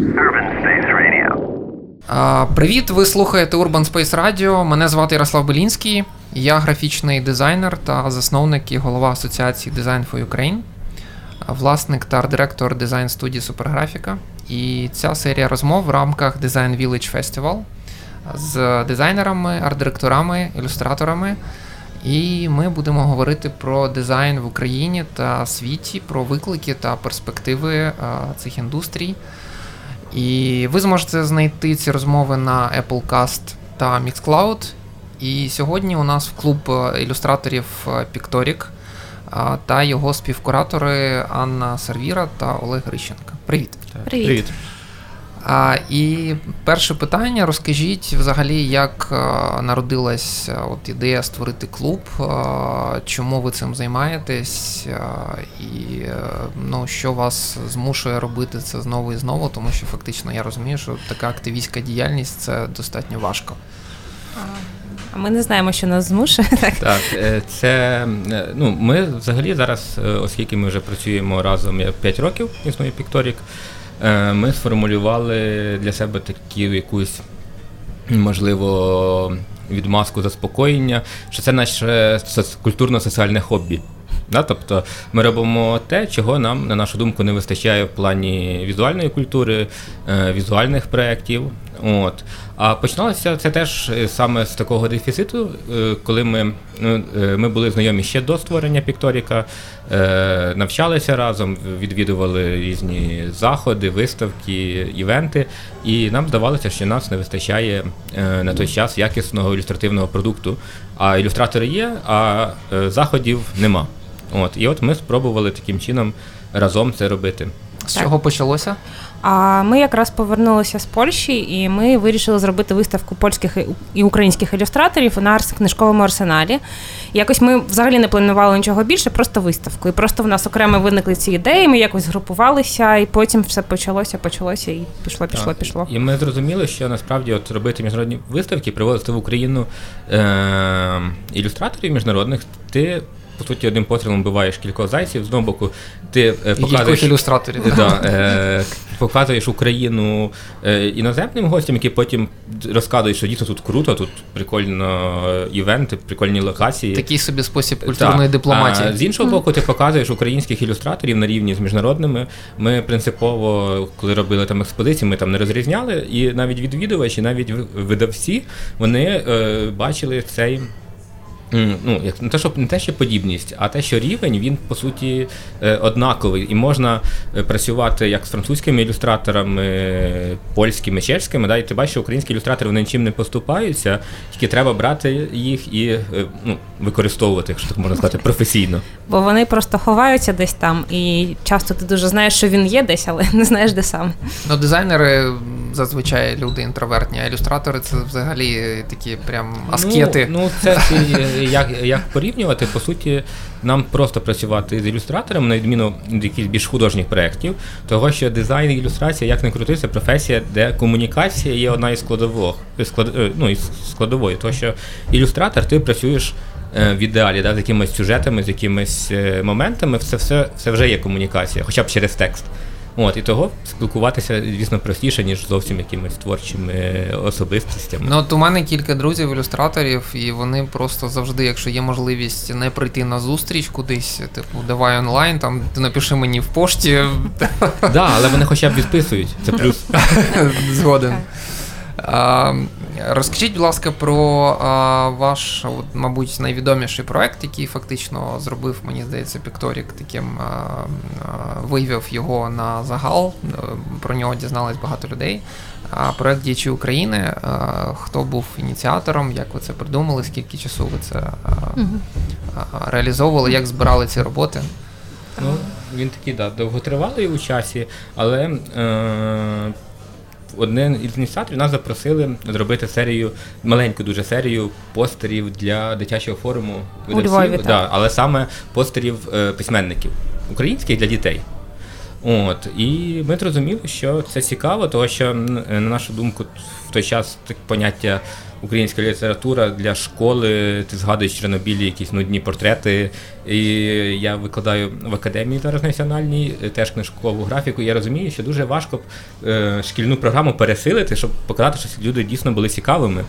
Urban Space Radio. Привіт, ви слухаєте Urban Space Radio. Мене звати Ярослав Белінський. Я графічний дизайнер та засновник і голова Асоціації Design for Ukraine, власник та арт-директор дизайн студії Суперграфіка. І ця серія розмов в рамках Design Village Festival з дизайнерами, арт-директорами, ілюстраторами. І ми будемо говорити про дизайн в Україні та світі, про виклики та перспективи цих індустрій. І ви зможете знайти ці розмови на Apple Cast та Mixcloud. І сьогодні у нас в клуб е, ілюстраторів Пікторік е, та його співкуратори Анна Сервіра та Олег Грищенко. Привіт. Привіт. А, і перше питання: розкажіть взагалі, як е, народилась е, от ідея створити клуб, е, чому ви цим займаєтесь, і ну, що вас змушує робити це знову і знову, тому що фактично я розумію, що така активістська діяльність це достатньо важко. А ми не знаємо, що нас змушує. Так. Так, це ну ми взагалі зараз, оскільки ми вже працюємо разом 5 років, існує Пікторік, ми сформулювали для себе таку якусь можливо відмазку заспокоєння, що це наше культурно-соціальне хобі. Да, тобто ми робимо те, чого нам, на нашу думку, не вистачає в плані візуальної культури, е, візуальних проєктів. От. А починалося це теж е, саме з такого дефіциту, е, коли ми, ну, ми були знайомі ще до створення Пікторіка, навчалися разом, відвідували різні заходи, виставки, івенти, і нам здавалося, що нас не вистачає на той час якісного ілюстративного продукту. А ілюстратори є, а заходів нема. От, і от ми спробували таким чином разом це робити. З Так. чого почалося? А ми якраз повернулися з Польщі, і ми вирішили зробити виставку польських і- українських ілюстраторів на арс- книжковому арсеналі. Якось ми взагалі не планували нічого більше, просто виставку. І просто в нас окремо виникли ці ідеї, ми якось згрупувалися, і потім все почалося, почалося, і пішло, пішло, Так. пішло. І ми зрозуміли, що насправді от робити міжнародні виставки, привозити в Україну е- ілюстраторів міжнародних, ти. По суті, одним пострілом вбиваєш кількох зайців. З одного боку, ти е, показуєш, ілюстраторів. да, е, показуєш Україну е, іноземним гостям, які потім розказують, що дійсно тут круто, тут прикольно е, івенти, прикольні локації. Такий собі спосіб культурної Так. дипломатії. А з іншого боку, ти показуєш українських ілюстраторів на рівні з міжнародними. Ми принципово, коли робили там експозиції, ми там не розрізняли, і навіть відвідувачі, навіть видавці, вони е, бачили цей. Ну, як не те, що не те, що подібність, а те, що рівень він по суті е, однаковий, і можна е, працювати як з французькими ілюстраторами, е, польськими, чешськими. Да, і ти бачиш, що українські ілюстратори вони нічим не поступаються, тільки треба брати їх і ну, використовувати, якщо так можна сказати, професійно. Бо вони просто ховаються десь там, і часто ти дуже знаєш, що він є десь, але не знаєш, де сам. Ну, дизайнери зазвичай люди інтровертні, а ілюстратори це взагалі такі прям аскети. Ну, ну це як, як порівнювати, по суті, нам просто працювати з ілюстратором, на відміну від якихось більш художніх проєктів, того що дизайн і ілюстрація, як не крути, професія, де комунікація є одна із складових, склад, е, ну, із складової. Тому що ілюстратор, ти працюєш е, в ідеалі, да, з якимись сюжетами, з якимись е, моментами, це все, все вже є комунікація, хоча б через текст. От, і того спілкуватися, звісно, простіше, ніж зовсім якимись творчими е, особистостями. Ну, от у мене кілька друзів ілюстраторів, і вони просто завжди, якщо є можливість не прийти на зустріч кудись, типу, давай онлайн, там ти напиши мені в пошті, Да, але вони хоча б відписують. Це плюс. згоден. Розкажіть, будь ласка, про ваш, от, мабуть, найвідоміший проект, який фактично зробив, мені здається, Пікторік таким вивів його на загал. Про нього дізналось багато людей. А проект Діячі України. Хто був ініціатором, як ви це придумали, скільки часу ви це реалізовували, як збирали ці роботи? Ну, він такий, да, довготривалий у часі, але е, один із ініціаторів нас запросили зробити серію, маленьку дуже серію постерів для дитячого форуму видавців, Львові, так. да, але саме постерів е, письменників українських для дітей. От, і ми зрозуміли, що це цікаво, тому що, на нашу думку, в той час так поняття українська література для школи, ти згадуєш Чорнобілі, якісь нудні портрети. І я викладаю в академії зараз національній е, теж книжкову графіку. Я розумію, що дуже важко е, шкільну програму пересилити, щоб показати, що люди дійсно були цікавими.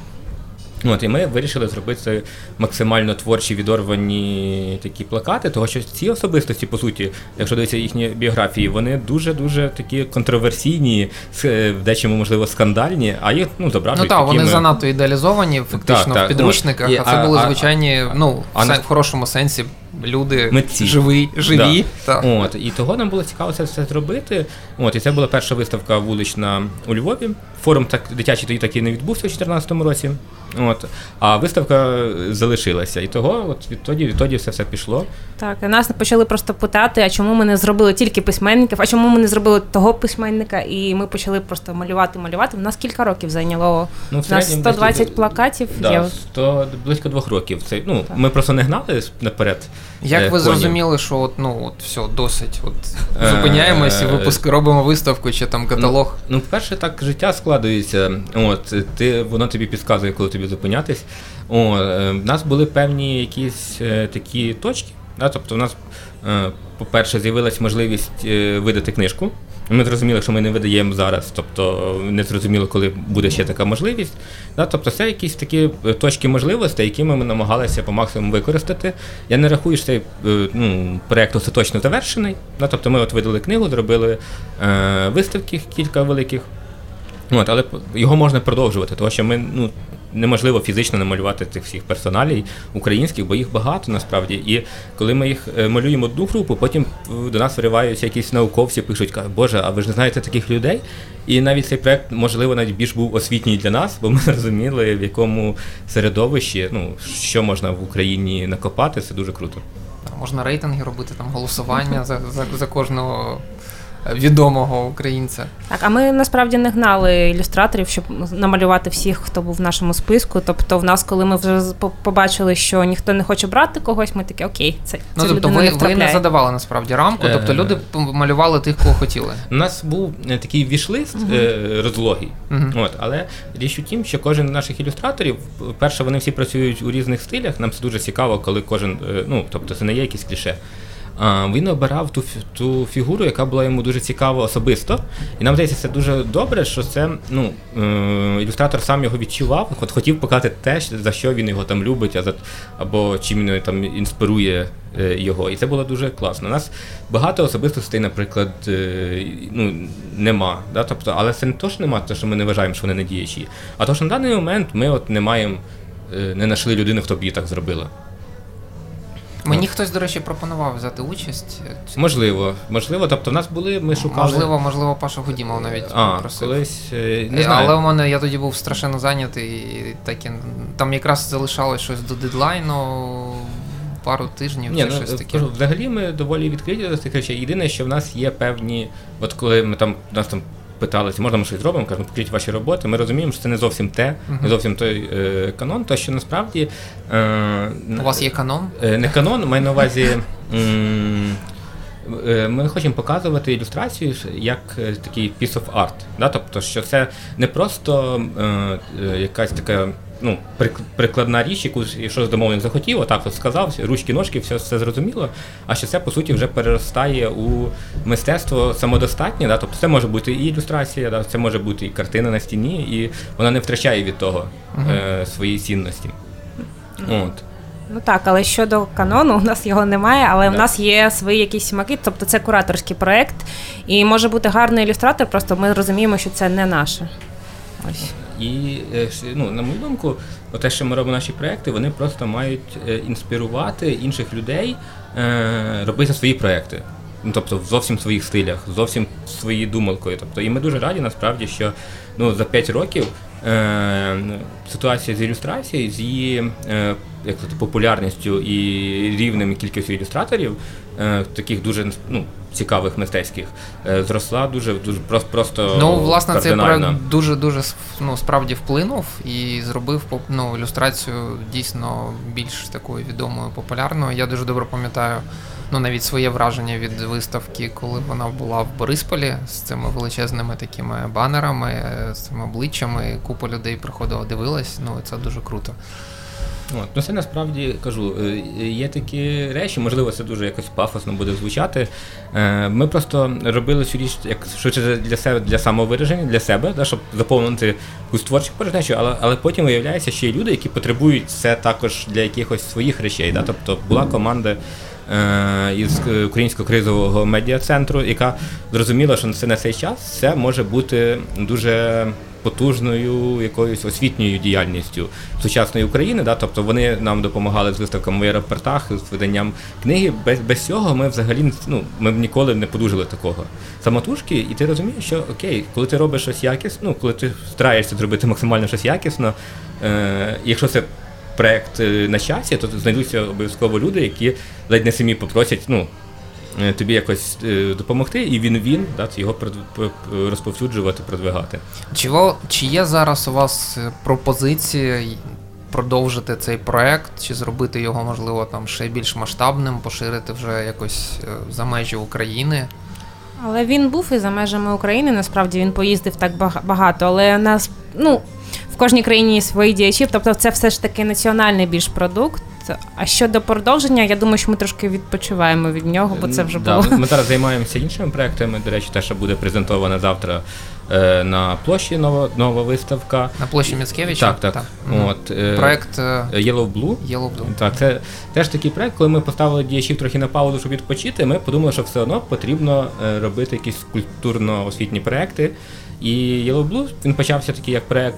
От, і ми вирішили зробити максимально творчі відорвані такі плакати, тому що ці особистості, по суті, якщо дивитися їхні біографії, вони дуже-дуже такі контроверсійні, е, в дечому, можливо, скандальні, а їх ну, Ну так, такими... вони занадто ідеалізовані, фактично Так, так, в підручниках, ну, і- а це були були а- звичайні, ну, в, а, сен- в хорошому сенсі люди Митці. живі, живі. Да. От, і того нам було цікаво це все зробити. От, і це була перша виставка вулична у Львові. Форум так дитячий тоді так і не відбувся у 2014 році. От, а виставка залишилася. І того, от відтоді, відтоді все все пішло. Так, і нас почали просто питати, а чому ми не зробили тільки письменників, а чому ми не зробили того письменника, і ми почали просто малювати, малювати. У нас кілька років зайняло. Ну, в У нас 120 десь- плакатів. Да, є. 100, близько двох років. Це, ну, Так. ми просто не гнали наперед. Е, Як ви зрозуміли, що от, ну, от все, досить, от зупиняємося, зупиняємось і випуск робимо виставку чи там каталог? Ну, перше, так життя складується. От, ти, воно тобі підказує, коли тобі зупинятись. О, е, в нас були певні якісь е, такі точки. Да? Тобто, в нас, е, по-перше, з'явилась можливість е, видати книжку. Ми зрозуміли, що ми не видаємо зараз, тобто не зрозуміло, коли буде ще така можливість. Тобто, це якісь такі е, точки можливостей, які ми намагалися по максимуму використати. Я не рахую, що цей е, ну, проєкт остаточно завершений. Тобто ми от видали книгу, зробили е, виставки кілька великих. От, але його можна продовжувати, тому що ми ну, неможливо фізично намалювати цих всіх персоналій українських, бо їх багато насправді. І коли ми їх е, малюємо одну групу, потім е, до нас вириваються якісь науковці, пишуть, кажуть, Боже, а ви ж не знаєте таких людей? І навіть цей проект, можливо, навіть більш був освітній для нас, бо ми зрозуміли, в якому середовищі, ну, що можна в Україні накопати, це дуже круто. Можна рейтинги робити, там голосування за, за, за кожного відомого українця. Так, а ми насправді не гнали ілюстраторів, щоб намалювати всіх, хто був в нашому списку. Тобто, в нас, коли ми вже з- побачили, що ніхто не хоче брати когось, ми такі окей, це, це Ну, тобто ви, не ви не задавали насправді рамку, Е, тобто люди п- малювали тих, кого хотіли. У нас був е, такий вішлист е, розлогий. От, але річ у тім, що кожен з наших ілюстраторів, перше, вони всі працюють у різних стилях. Нам це дуже цікаво, коли кожен, е, ну тобто це не є якісь кліше. Він обирав ту, ту фігуру, яка була йому дуже цікава особисто. І нам здається, це дуже добре, що це ну, е, ілюстратор сам його відчував, от хотів показати те, за що він його там любить, а за, або чим він там інспирує е, його. І це було дуже класно. У нас багато особистостей, наприклад, е, ну, нема. Да? Тобто, але це не то, що нема, то, що ми не вважаємо, що вони не діячі. А то, що на даний момент ми от не маємо, е, не знайшли людину, хто б її так зробила. Мені хтось, до речі, пропонував взяти участь. Можливо, можливо. Тобто, в нас були, ми шукали. Можливо, можливо, Паша Гудімов навіть а, просив. колись. е, Не Е, знаю. Але у мене я тоді був страшенно зайнятий, і так і, там якраз залишалось щось до дедлайну, пару тижнів Ні, чи ну, щось таке. взагалі ми доволі відкриті до цих речей. Єдине, що в нас є певні, от коли ми там нас там питалися, можна ми щось зробимо, кажемо, покажіть ваші роботи. Ми розуміємо, що це не зовсім те, не зовсім той е, канон, то що насправді е, У вас є канон? Е, Не канон, маю на увазі. м, е, Ми хочемо показувати ілюстрацію як е, такий piece of art. Да? Тобто, що це не просто е, е, якась така ну, прикладна річ, яку якщо замовник захотів, отак от сказав, ручки, ножки, все, все зрозуміло. А що це по суті вже переростає у мистецтво самодостатнє. Да? Тобто це може бути і ілюстрація, да? це може бути і картина на стіні, і вона не втрачає від того е, своєї цінності. От. Ну так, але щодо канону, у нас його немає, але в нас є свої якісь смаки, тобто це кураторський проект, і може бути гарний ілюстратор, просто ми розуміємо, що це не наше. Ось. І е, ну, на мою думку, те, що ми робимо наші проекти, вони просто мають е, інспірувати інших людей е, робити свої проекти. Ну, тобто в зовсім своїх стилях, зовсім своєю думалкою. Тобто, і ми дуже раді насправді, що ну, за 5 років е, ситуація з ілюстрацією, з її е, як сказати, популярністю і рівнем кількістю ілюстраторів, е, таких дуже ну, цікавих мистецьких, е, зросла дуже, дуже просто, просто Ну, власне, цей проект дуже дуже ну, справді вплинув і зробив ну, ілюстрацію дійсно більш такою відомою, популярною. Я дуже добре пам'ятаю ну навіть своє враження від виставки, коли вона була в Борисполі з цими величезними такими банерами, з цими обличчями. Купа людей приходила, дивилась. Ну це дуже круто. От, ну це насправді кажу, е, є такі речі, можливо, це дуже якось пафосно буде звучати. Е, ми просто робили цю річ як швидше для себе для самовираження, для себе, да, щоб заповнити якусь творчу порожнечу, але але потім виявляється, що є люди, які потребують це також для якихось своїх речей. Да? Тобто була команда. Е, із українського кризового медіа-центру, яка зрозуміла, що це на цей час це може бути дуже потужною якоюсь освітньою діяльністю сучасної України. Да? Тобто вони нам допомагали з виставками в аеропортах, з виданням книги. Без без цього ми взагалі ну, ми б ніколи не подужили такого. Самотужки, і ти розумієш, що окей, коли ти робиш щось якісно, ну коли ти стараєшся зробити максимально щось якісно, е, якщо це проект е, на часі, то знайдуться обов'язково люди, які ледь не самі попросять ну, тобі якось е, допомогти, і він він да, його розповсюджувати, продвигати. Чи, чи є зараз у вас пропозиції продовжити цей проект, чи зробити його, можливо, там ще більш масштабним, поширити вже якось за межі України? Але він був і за межами України. Насправді він поїздив так багато, але нас ну в кожній країні свої діячі, тобто це все ж таки національний більш продукт. А щодо продовження, я думаю, що ми трошки відпочиваємо від нього, бо це вже було. Ми зараз займаємося іншими проектами. До речі, те, що буде презентовано завтра е, на площі нова нова виставка. На площі Міцкевича? Так, так. так. От, е, Проект е, Yellow Blue. Yellow Blue. Так, це теж такий проект, коли ми поставили діячів трохи на паузу, щоб відпочити. Ми подумали, що все одно потрібно е, робити якісь культурно-освітні проекти. І Yellow Blue він почався такий як проект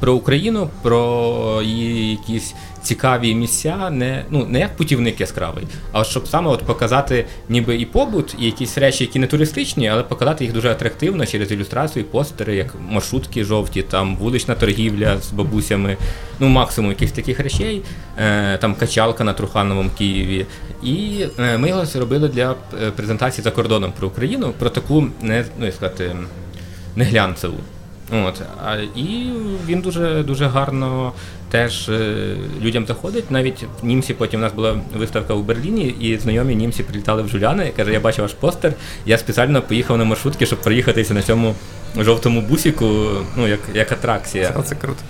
про Україну, про її якісь цікаві місця, не ну не як путівник яскравий, а щоб саме от показати ніби і побут, і якісь речі, які не туристичні, але показати їх дуже атрактивно через ілюстрацію, постери, як маршрутки жовті, там вулична торгівля з бабусями, ну максимум якихось таких речей, е, там качалка на Трухановому Києві. І е, ми його зробили для е, презентації за кордоном про Україну, про таку не ну сказати, не глянцеву. От, а, І він дуже дуже гарно теж е, людям заходить. Навіть в німці потім у нас була виставка у Берліні, і знайомі німці прилітали в Жуляни. Каже, я бачив ваш постер. Я спеціально поїхав на маршрутки, щоб проїхатися на цьому жовтому бусіку, ну як як атракція. Це круто.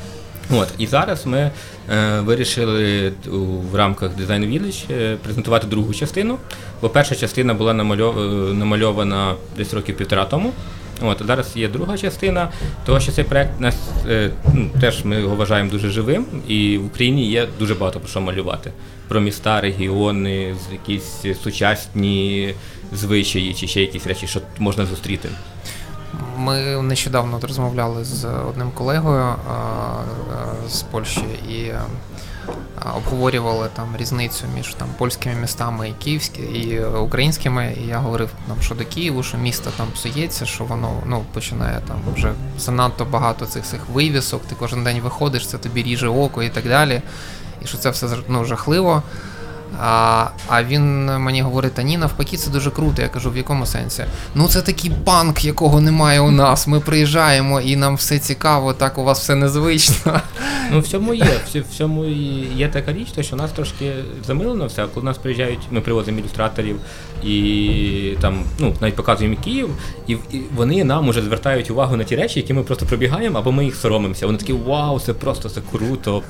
От, І зараз ми е, вирішили у, в рамках Design Village е, презентувати другу частину. Бо перша частина була е, намальована десь років півтора тому. От Зараз є друга частина, того що цей проект нас е, ну, теж ми його вважаємо дуже живим, і в Україні є дуже багато про що малювати. Про міста, регіони, якісь сучасні звичаї чи ще якісь речі, що можна зустріти. Ми нещодавно розмовляли з одним колегою з Польщі і обговорювали там різницю між там польськими містами і київськими і українськими. І я говорив нам що до Києву, що місто там псується, що воно ну починає там вже занадто багато цих цих вивісок. Ти кожен день виходиш, це тобі ріже око і так далі. І що це все ну, жахливо. А а він мені говорить, та ні, навпаки, це дуже круто. Я кажу, в якому сенсі? Ну це такий панк, якого немає у нас. Ми приїжджаємо і нам все цікаво, так у вас все незвично. Ну в цьому є. В цьому є така річ, що нас трошки замилено все. Коли нас приїжджають, ми привозимо ілюстраторів і там, ну, навіть показуємо Київ, і, вони нам уже звертають увагу на ті речі, які ми просто пробігаємо, або ми їх соромимося. Вони такі вау, це просто це круто.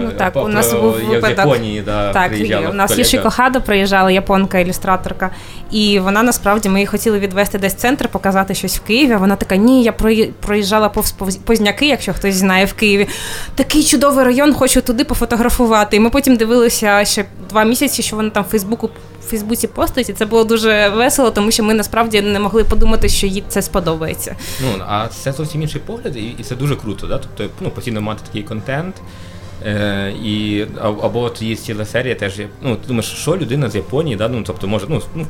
Ну е, так, у нас був випадок. Японії, да, так, у нас Юші Кохадо приїжджала японка ілюстраторка, і вона насправді ми її хотіли відвести десь в центр, показати щось в Києві. Вона така: ні, я проїжджала повз Позняки, якщо хтось знає в Києві. Такий чудовий район, хочу туди пофотографувати. І ми потім дивилися ще два місяці, що вона там в Фейсбуку. В Фейсбуці постить, і це було дуже весело, тому що ми насправді не могли подумати, що їй це сподобається. Ну а це зовсім інший погляд, і це дуже круто. Да? Тобто ну, постійно мати такий контент. Е, і, Або от є ціла серія теж. Ну, ти думаєш, що людина з Японії, да? ну, тобто, може, ну, ну,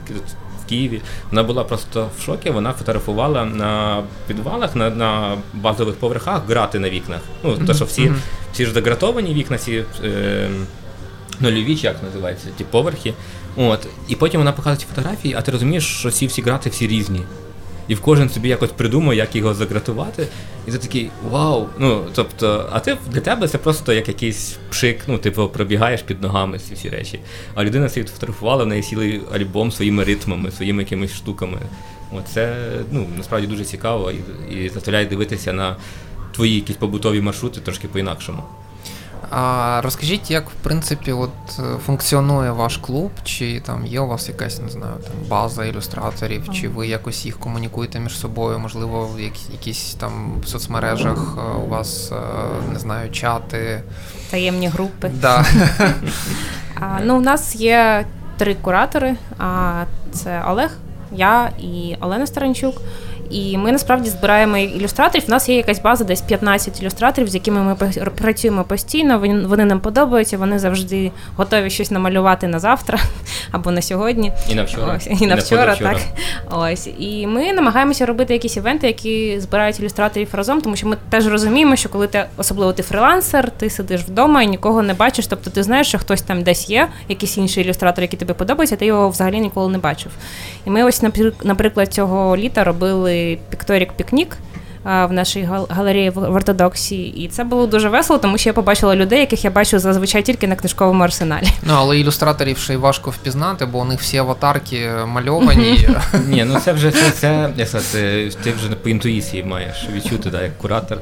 в Києві. Вона була просто в шокі, вона фотографувала на підвалах, на на базових поверхах грати на вікнах. Ну, то, що всі всі ж загратовані вікна, ці е, нульові, як називається, ті поверхи. От. І потім вона показує ці фотографії, а ти розумієш, що ці всі грати всі різні. І в кожен собі якось придумав, як його загратувати. І ти такий вау. Ну, тобто, а ти для тебе це просто як якийсь пшик, ну, типу, пробігаєш під ногами ці всі речі. А людина собі фотографувала, в неї цілий альбом своїми ритмами, своїми якимись штуками. От це ну, насправді дуже цікаво і, і заставляє дивитися на твої якісь побутові маршрути трошки по-інакшому. А розкажіть, як в принципі от е, функціонує ваш клуб, чи там є у вас якась не знаю там база ілюстраторів, чи ви якось їх комунікуєте між собою? Можливо, в як- якісь там в соцмережах е, у вас е, не знаю, чати. Таємні групи. Да. А, ну, у нас є три куратори. А, це Олег, я і Олена Старанчук. І ми насправді збираємо ілюстраторів. У нас є якась база, десь 15 ілюстраторів, з якими ми працюємо постійно. Вони, нам подобаються, вони завжди готові щось намалювати на завтра або на сьогодні. І на вчора. Ось, і на вчора, так. Ось. І ми намагаємося робити якісь івенти, які збирають ілюстраторів разом, тому що ми теж розуміємо, що коли ти, особливо ти фрилансер, ти сидиш вдома і нікого не бачиш. Тобто ти знаєш, що хтось там десь є, якийсь інший ілюстратор, який тобі подобається, ти його взагалі ніколи не бачив. І ми ось, наприклад, цього літа робили пікторік пікнік. В нашій гал- галереї в ортодоксі, і це було дуже весело, тому що я побачила людей, яких я бачу зазвичай тільки на книжковому арсеналі. Ну але ілюстраторів ще й важко впізнати, бо у них всі аватарки мальовані. Ні, ну це вже це, це ти вже по інтуїції маєш відчути, як куратор.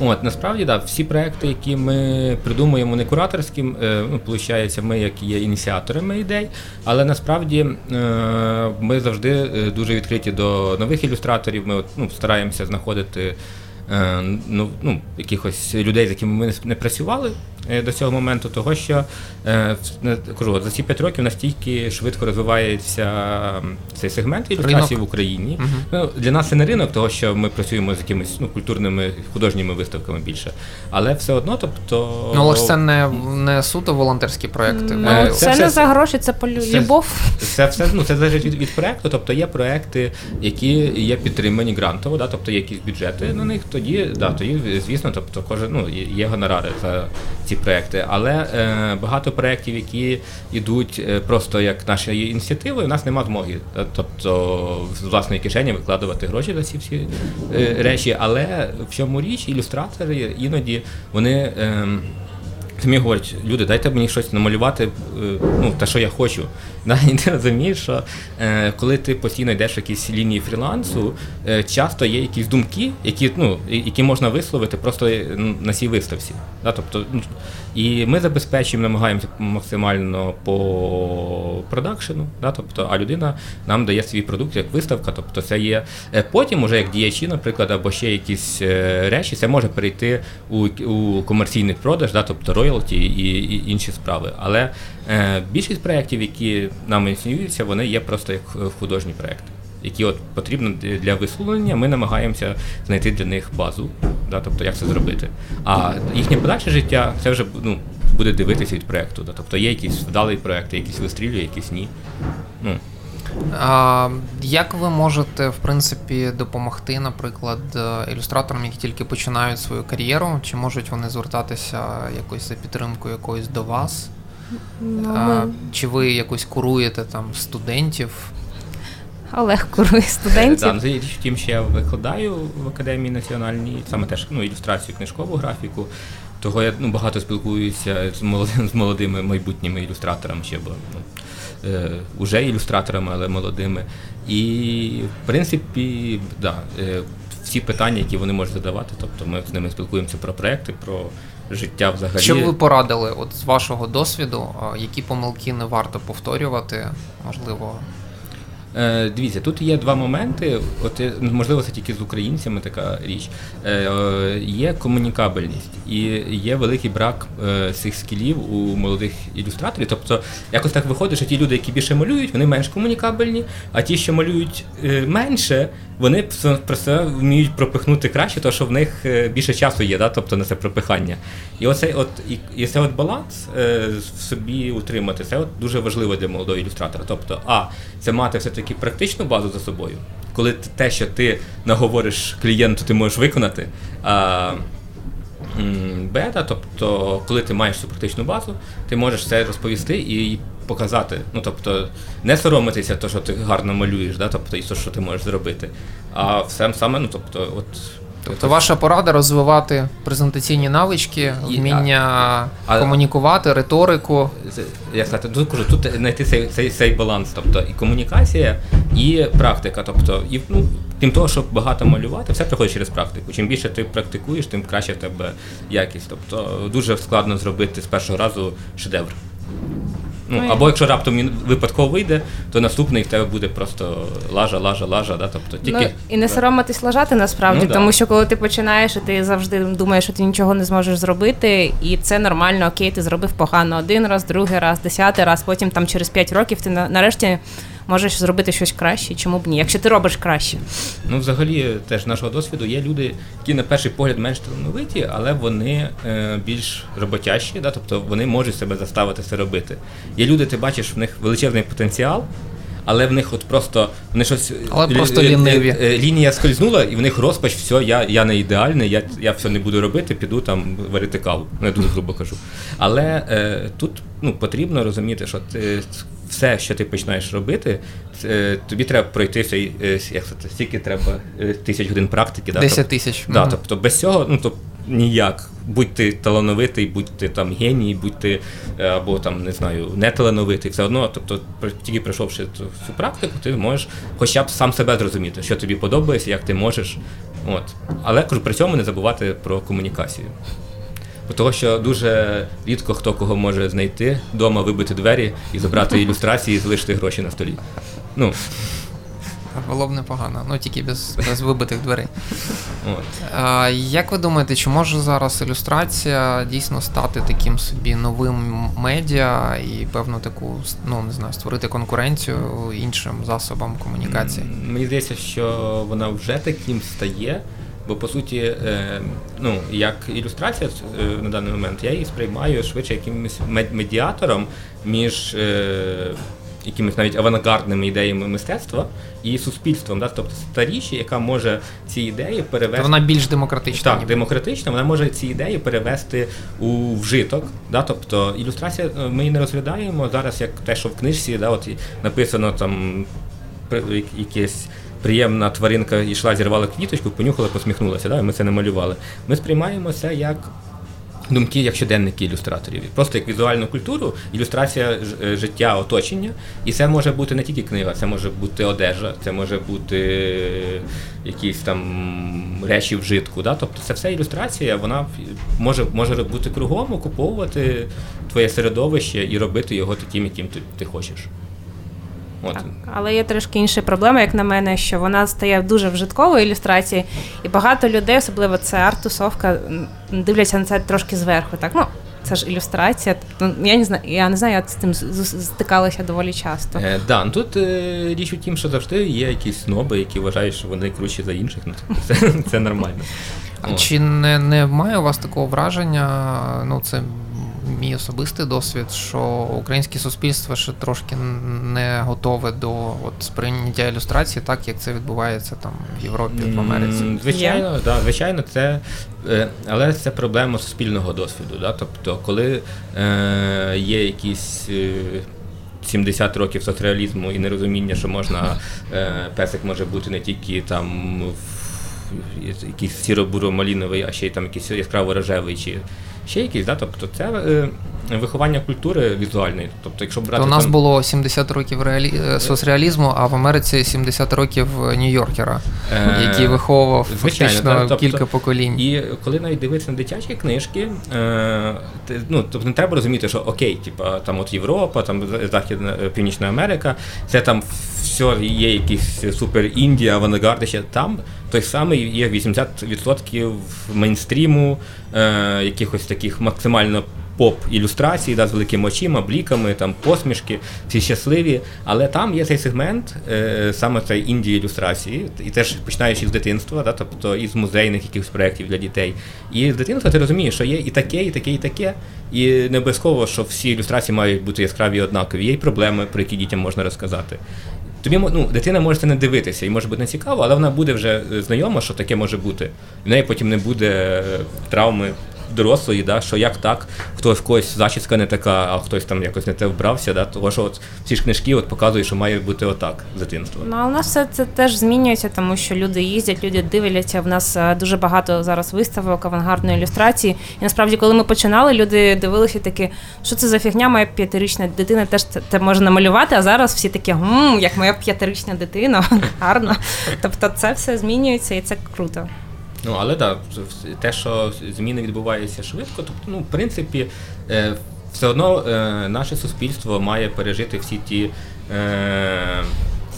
От насправді да, всі проекти, які ми придумуємо, не кураторським, е, Ну, виходить, ми як є ініціаторами ідей, але насправді е, ми завжди е, дуже відкриті до нових ілюстраторів. Ми ну, стараємося знаходити. Е, Ну, ну, якихось людей, з якими ми не- працювали е, до цього моменту, того що е, не- кажу, за ці 5 років настільки швидко розвивається цей сегмент ілюстрації в Україні. Мгм. Ну, для нас це не ринок, того що ми працюємо з якимись ну, культурними художніми виставками більше. Але все одно, тобто. Ну але ж це не, не суто волонтерські проекти. Ну, це, це все- не за гроші, це це- любов. Це все ну це залежить від, від проекту. Тобто є проекти, які є підтримані грантово, да, тобто є якісь бюджети на них. Тоді да, тоді звісно, тобто кожен ну є- гонорари за ці проекти. Але е, багато проєктів, які йдуть е, просто як наші ініціативи, у нас нема змоги, е, тобто з власної кишені викладувати гроші за ці всі е, речі. Але в чому річ, ілюстратори іноді вони. ем, Самі говорять, люди, дайте мені щось намалювати, е, ну, те, що я хочу. Да, і ти розумієш, що е, коли ти постійно йдеш в якісь лінії фрілансу, е, часто є якісь думки, які, ну, які можна висловити просто е, на цій виставці. Да, тобто, ну, і ми забезпечуємо, намагаємося максимально по продакшену, да, тобто, а людина нам дає свій продукт як виставка. Тобто це є е, потім, уже як діячі, наприклад, або ще якісь е, речі, це може перейти у, у комерційний продаж, да, тобто роялті і, і інші справи. Але більшість проєктів, які нам ініціюються, вони є просто як е, художні проєкти. Які от потрібно для висловлення, ми намагаємося знайти для них базу, да, тобто як це зробити. А їхнє подальше життя це вже ну, буде дивитися від проєкту. Да, тобто є якісь вдалий проєкт, якісь вистрілює, якісь ні. Ну, А, як ви можете, в принципі, допомогти, наприклад, е, ілюстраторам, які тільки починають свою кар'єру? Чи можуть вони звертатися якось за підтримкою якоюсь до вас? Ну, А, ми... чи ви якось куруєте там студентів? Олег курує студентів. Да, ну, річ в тім, що я викладаю в академії національній, саме теж ну, ілюстрацію, книжкову графіку. Того я ну, багато спілкуюся з молодими, з молодими майбутніми ілюстраторами, ще бо ну, е, уже ілюстраторами, але молодими. І в принципі, да, е, всі питання, які вони можуть задавати, тобто ми з ними спілкуємося про проекти, про життя взагалі. Що б ви порадили от з вашого досвіду, які помилки не варто повторювати? Можливо, дивіться, тут є два моменти. От е, можливо, це тільки з українцями така річ. Е, е, є комунікабельність і є великий брак е, цих скілів у молодих ілюстраторів. Тобто, якось так виходить, що ті люди, які більше малюють, вони менш комунікабельні, а ті, що малюють е, менше, вони пс- просто вміють пропихнути краще, тому що в них е, більше часу є, да? тобто на це пропихання. І оцей от і, і це от баланс е, в собі утримати, це от дуже важливо для молодого ілюстратора. Тобто, а це мати все-таки практичну базу за собою, коли те, що ти наговориш клієнту, ти можеш виконати. А, Бета, тобто, коли ти маєш цю практичну базу, ти можеш це розповісти і показати. Ну тобто не соромитися, то, що ти гарно малюєш, да, тобто і то, що ти можеш зробити. А все саме, ну тобто, от. Тобто ваша порада розвивати презентаційні навички, вміння а- комунікувати, риторику. Як сказати, тут кажу, тут знайти цей, цей, цей баланс, тобто і комунікація, і практика. Тобто, і ну, крім того, щоб багато малювати, все приходить через практику. Чим більше ти практикуєш, тим краще в тебе якість. Тобто дуже складно зробити з першого разу шедевр. Ну, Ну, або якщо раптом він випадково вийде, то наступний в тебе буде просто лажа, лажа, лажа. Да? Тобто, тільки... Ну, і не соромитись лажати насправді, Ну, да. тому що коли ти починаєш, і ти завжди думаєш, що ти нічого не зможеш зробити, і це нормально, окей, ти зробив погано один раз, другий раз, десятий раз, потім там через п'ять років ти на- нарешті можеш зробити щось краще. Чому б ні? Якщо ти робиш краще. Ну, взагалі, теж з нашого досвіду є люди, які на перший погляд менш талановиті, але вони е, більш роботящі, да? тобто вони можуть себе заставити це робити. Є люди, ти бачиш, в них величезний потенціал. Але в них от просто вони щось Але лі- просто ліниві. е, е, лінія скользнула, і в них розпач, все, я, я не ідеальний, я, я все не буду робити, піду там варити каву. Ну, я дуже грубо кажу. Але е, тут ну, потрібно розуміти, що ти все, що ти починаєш робити, це, тобі треба пройти цей, е, як це, стільки треба е, тисяч годин практики. Да? 10 Тобто- тисяч. Да, тобто без цього, ну то ніяк. Будь ти талановитий, будь ти там геній, будь ти е, або там не знаю, не талановитий, все одно, тобто, тільки пройшовши цю, цю практику, ти можеш хоча б сам себе зрозуміти, що тобі подобається, як ти можеш. От. Але кажу, при цьому не забувати про комунікацію. Того, що дуже рідко хто кого може знайти, вдома вибити двері і забрати ілюстрації і залишити гроші на столі. Ну, Було б непогано, ну тільки без, без вибитих дверей. от. А, як ви думаєте, чи може зараз ілюстрація дійсно стати таким собі новим медіа і певну таку, ну не знаю, створити конкуренцію іншим засобам комунікації? Мені здається, що вона вже таким стає. Бо по суті, е, ну як ілюстрація е, на даний момент, я її сприймаю швидше якимось мед- медіатором між е, якимись навіть авангардними ідеями мистецтва і суспільством. Да? Тобто старіші, яка може ці ідеї перевести. То вона більш демократична. Так, ніби. демократична, вона може ці ідеї перевести у вжиток. Да? Тобто ілюстрація ми її не розглядаємо зараз як те, що в книжці, да, от написано там якесь. Приємна тваринка йшла, зірвала квіточку, понюхала, посміхнулася. Да? Ми це намалювали. Ми сприймаємо це як думки, як щоденники ілюстраторів. Просто як візуальну культуру, ілюстрація е, життя, оточення. І це може бути не тільки книга, це може бути одежа, це може бути якісь там речі вжитку. Да? Тобто це все ілюстрація, вона може, може бути кругом, окуповувати твоє середовище і робити його таким, яким ти, ти хочеш. От. Так, але є трошки інша проблема, як на мене, що вона стає дуже вжитковою ілюстрацією, і багато людей, особливо це арт-тусовка, дивляться на це трошки зверху. Так, ну це ж ілюстрація. Тобто, я не знаю, я не знаю, я з цим стикалася доволі часто. Е, да, ну тут е, річ у тім, що завжди є якісь сноби, які вважають, що вони кручі за інших. Ну, це, це нормально. А Чи не, не має у вас такого враження? Ну, це мій особистий досвід, що українське суспільство ще трошки не готове до от, сприйняття ілюстрації, так як це відбувається там в Європі, в Америці. Звичайно, да, звичайно, це е, але це проблема суспільного досвіду. Да? Тобто, коли е, є якісь. Е, 70 років соцреалізму і нерозуміння, що можна е, песик може бути не тільки там в якийсь сіро-буро-маліновий, а ще й там якийсь яскраво рожевий чи ще якийсь, да? тобто це е, виховання культури візуальної. Тобто, якщо брати То у нас там- було 70 років реалі... е, соцреалізму, а в Америці 70 років Нью-Йоркера, Е, який виховував звичайно, фактично так, тобто- кілька поколінь. І коли навіть дивитися на дитячі книжки, е, ти, ну, тобто не треба розуміти, що окей, типа, там от Європа, там Західна е, Північна Америка, це там все є якісь супер Індія, авангарди ще там. Той самий є 80% мейнстріму, е, якихось таких максимально поп-ілюстрацій, да, з великими очима, бліками, там посмішки, всі щасливі. Але там є цей сегмент, е, саме цей інді ілюстрації, і теж починаючи з дитинства, да, тобто із музейних якихось проєктів для дітей. І з дитинства ти розумієш, що є і таке, і таке, і таке. І не обов'язково, що всі ілюстрації мають бути яскраві і однакові. Є й проблеми, про які дітям можна розказати. Тобі ну, дитина може не дивитися і може бути не цікаво, але вона буде вже е, знайома, що таке може бути. В неї потім не буде е, травми дорослої, да, що як так, хтось в когось зачіска не така, а хтось там якось не те вбрався. Да, того що от всі ж книжки от показують, що має бути отак з дитинства. Ну, а у нас все це теж змінюється, тому що люди їздять, люди дивляться. В нас е, дуже багато зараз виставок авангардної ілюстрації. І насправді, коли ми починали, люди дивилися такі, що це за фігня, моя п'ятирічна дитина теж це, може намалювати. А зараз всі такі, «М, як моя п'ятирічна дитина, гарно. Тобто, це все змінюється і це круто. Ну, але так, да, те, що зміни відбуваються швидко, тобто, ну, в принципі, е, все одно е, наше суспільство має пережити всі ті. Е,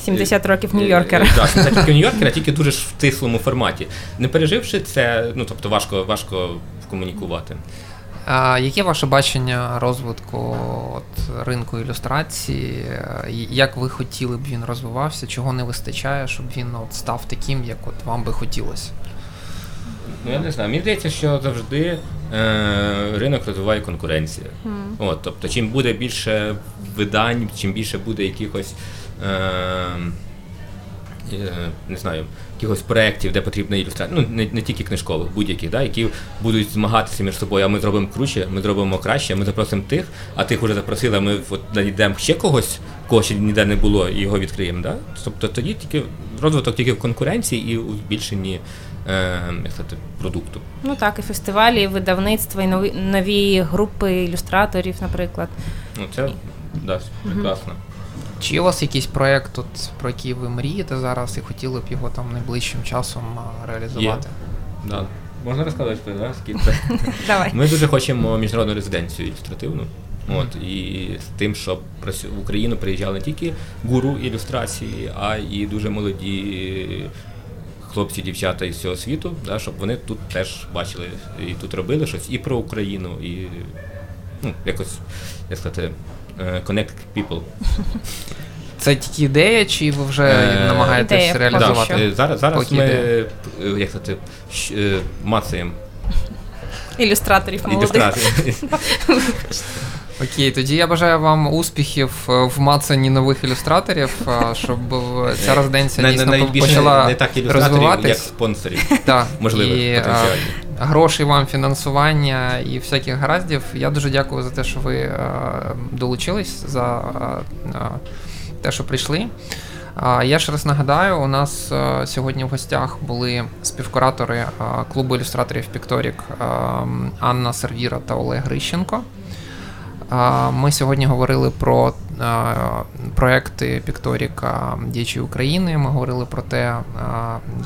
70 років Е, Нью-Йоркера. е, Так, 70 років Нью-Йоркера, тільки дуже ж в тислому форматі. Не переживши це, ну тобто важко, важко комунікувати. А, яке ваше бачення розвитку от, ринку ілюстрації? Е, Як ви хотіли б він розвивався? Чого не вистачає, щоб він от, став таким, як от вам би хотілося? Ну я не знаю. Мені здається, що завжди е, ринок розвиває конкуренція. От, тобто, чим буде більше видань, чим більше буде якихось. Е, е, не знаю, якихось проєктів, де потрібна ілюстрація, ну не, не тільки книжкових, будь-яких, да, які будуть змагатися між собою, а ми зробимо круче, ми зробимо краще, ми запросимо тих, а тих вже запросили, а ми от знайдемо ще когось, кого ще ніде не було, і його відкриємо. Да? Тобто тоді тільки розвиток тільки в конкуренції і у збільшенні як сказати, продукту. Ну так, і фестивалі, і видавництва, і нові, нові групи ілюстраторів, наприклад. Ну це да, прекрасно. Чи є у вас якийсь проєкт, от, про який ви мрієте зараз і хотіли б його там найближчим часом реалізувати? Да. Можна розказати, да, скільки? Давай. Ми дуже хочемо міжнародну резиденцію ілюстративну. От, і з тим, щоб в Україну приїжджали не тільки гуру ілюстрації, а і дуже молоді хлопці, дівчата із всього світу, да, щоб вони тут теж бачили і тут робили щось і про Україну, і ну, якось, як сказати, е, connect people. Це тільки ідея, чи ви вже Е, намагаєтесь ідея, реалізувати? що. Е, Зараз, зараз Поки ми ідея. е, як сказати, щ- мацаємо Ілюстраторів молодих. ілюстрації. Окей, тоді я бажаю вам успіхів е, в мацанні нових ілюстраторів, е, щоб е, ця резиденція дійсно почала не так ілюстраторів, як спонсорів. Так, можливих, і, потенціальних. грошей вам, фінансування і всяких гараздів. Я дуже дякую за те, що ви долучились, за те, що прийшли. Я ще раз нагадаю, у нас сьогодні в гостях були співкуратори клубу ілюстраторів Пікторік е, Анна Сервіра та Олег Грищенко. А, Ми сьогодні говорили про проекти Пікторіка Діячі України. Ми говорили про те,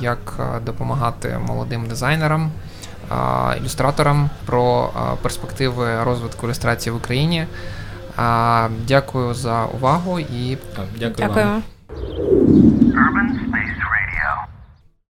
як допомагати молодим дизайнерам, ілюстраторам, про перспективи розвитку ілюстрації в Україні. Дякую за увагу і Так, Дякую вам.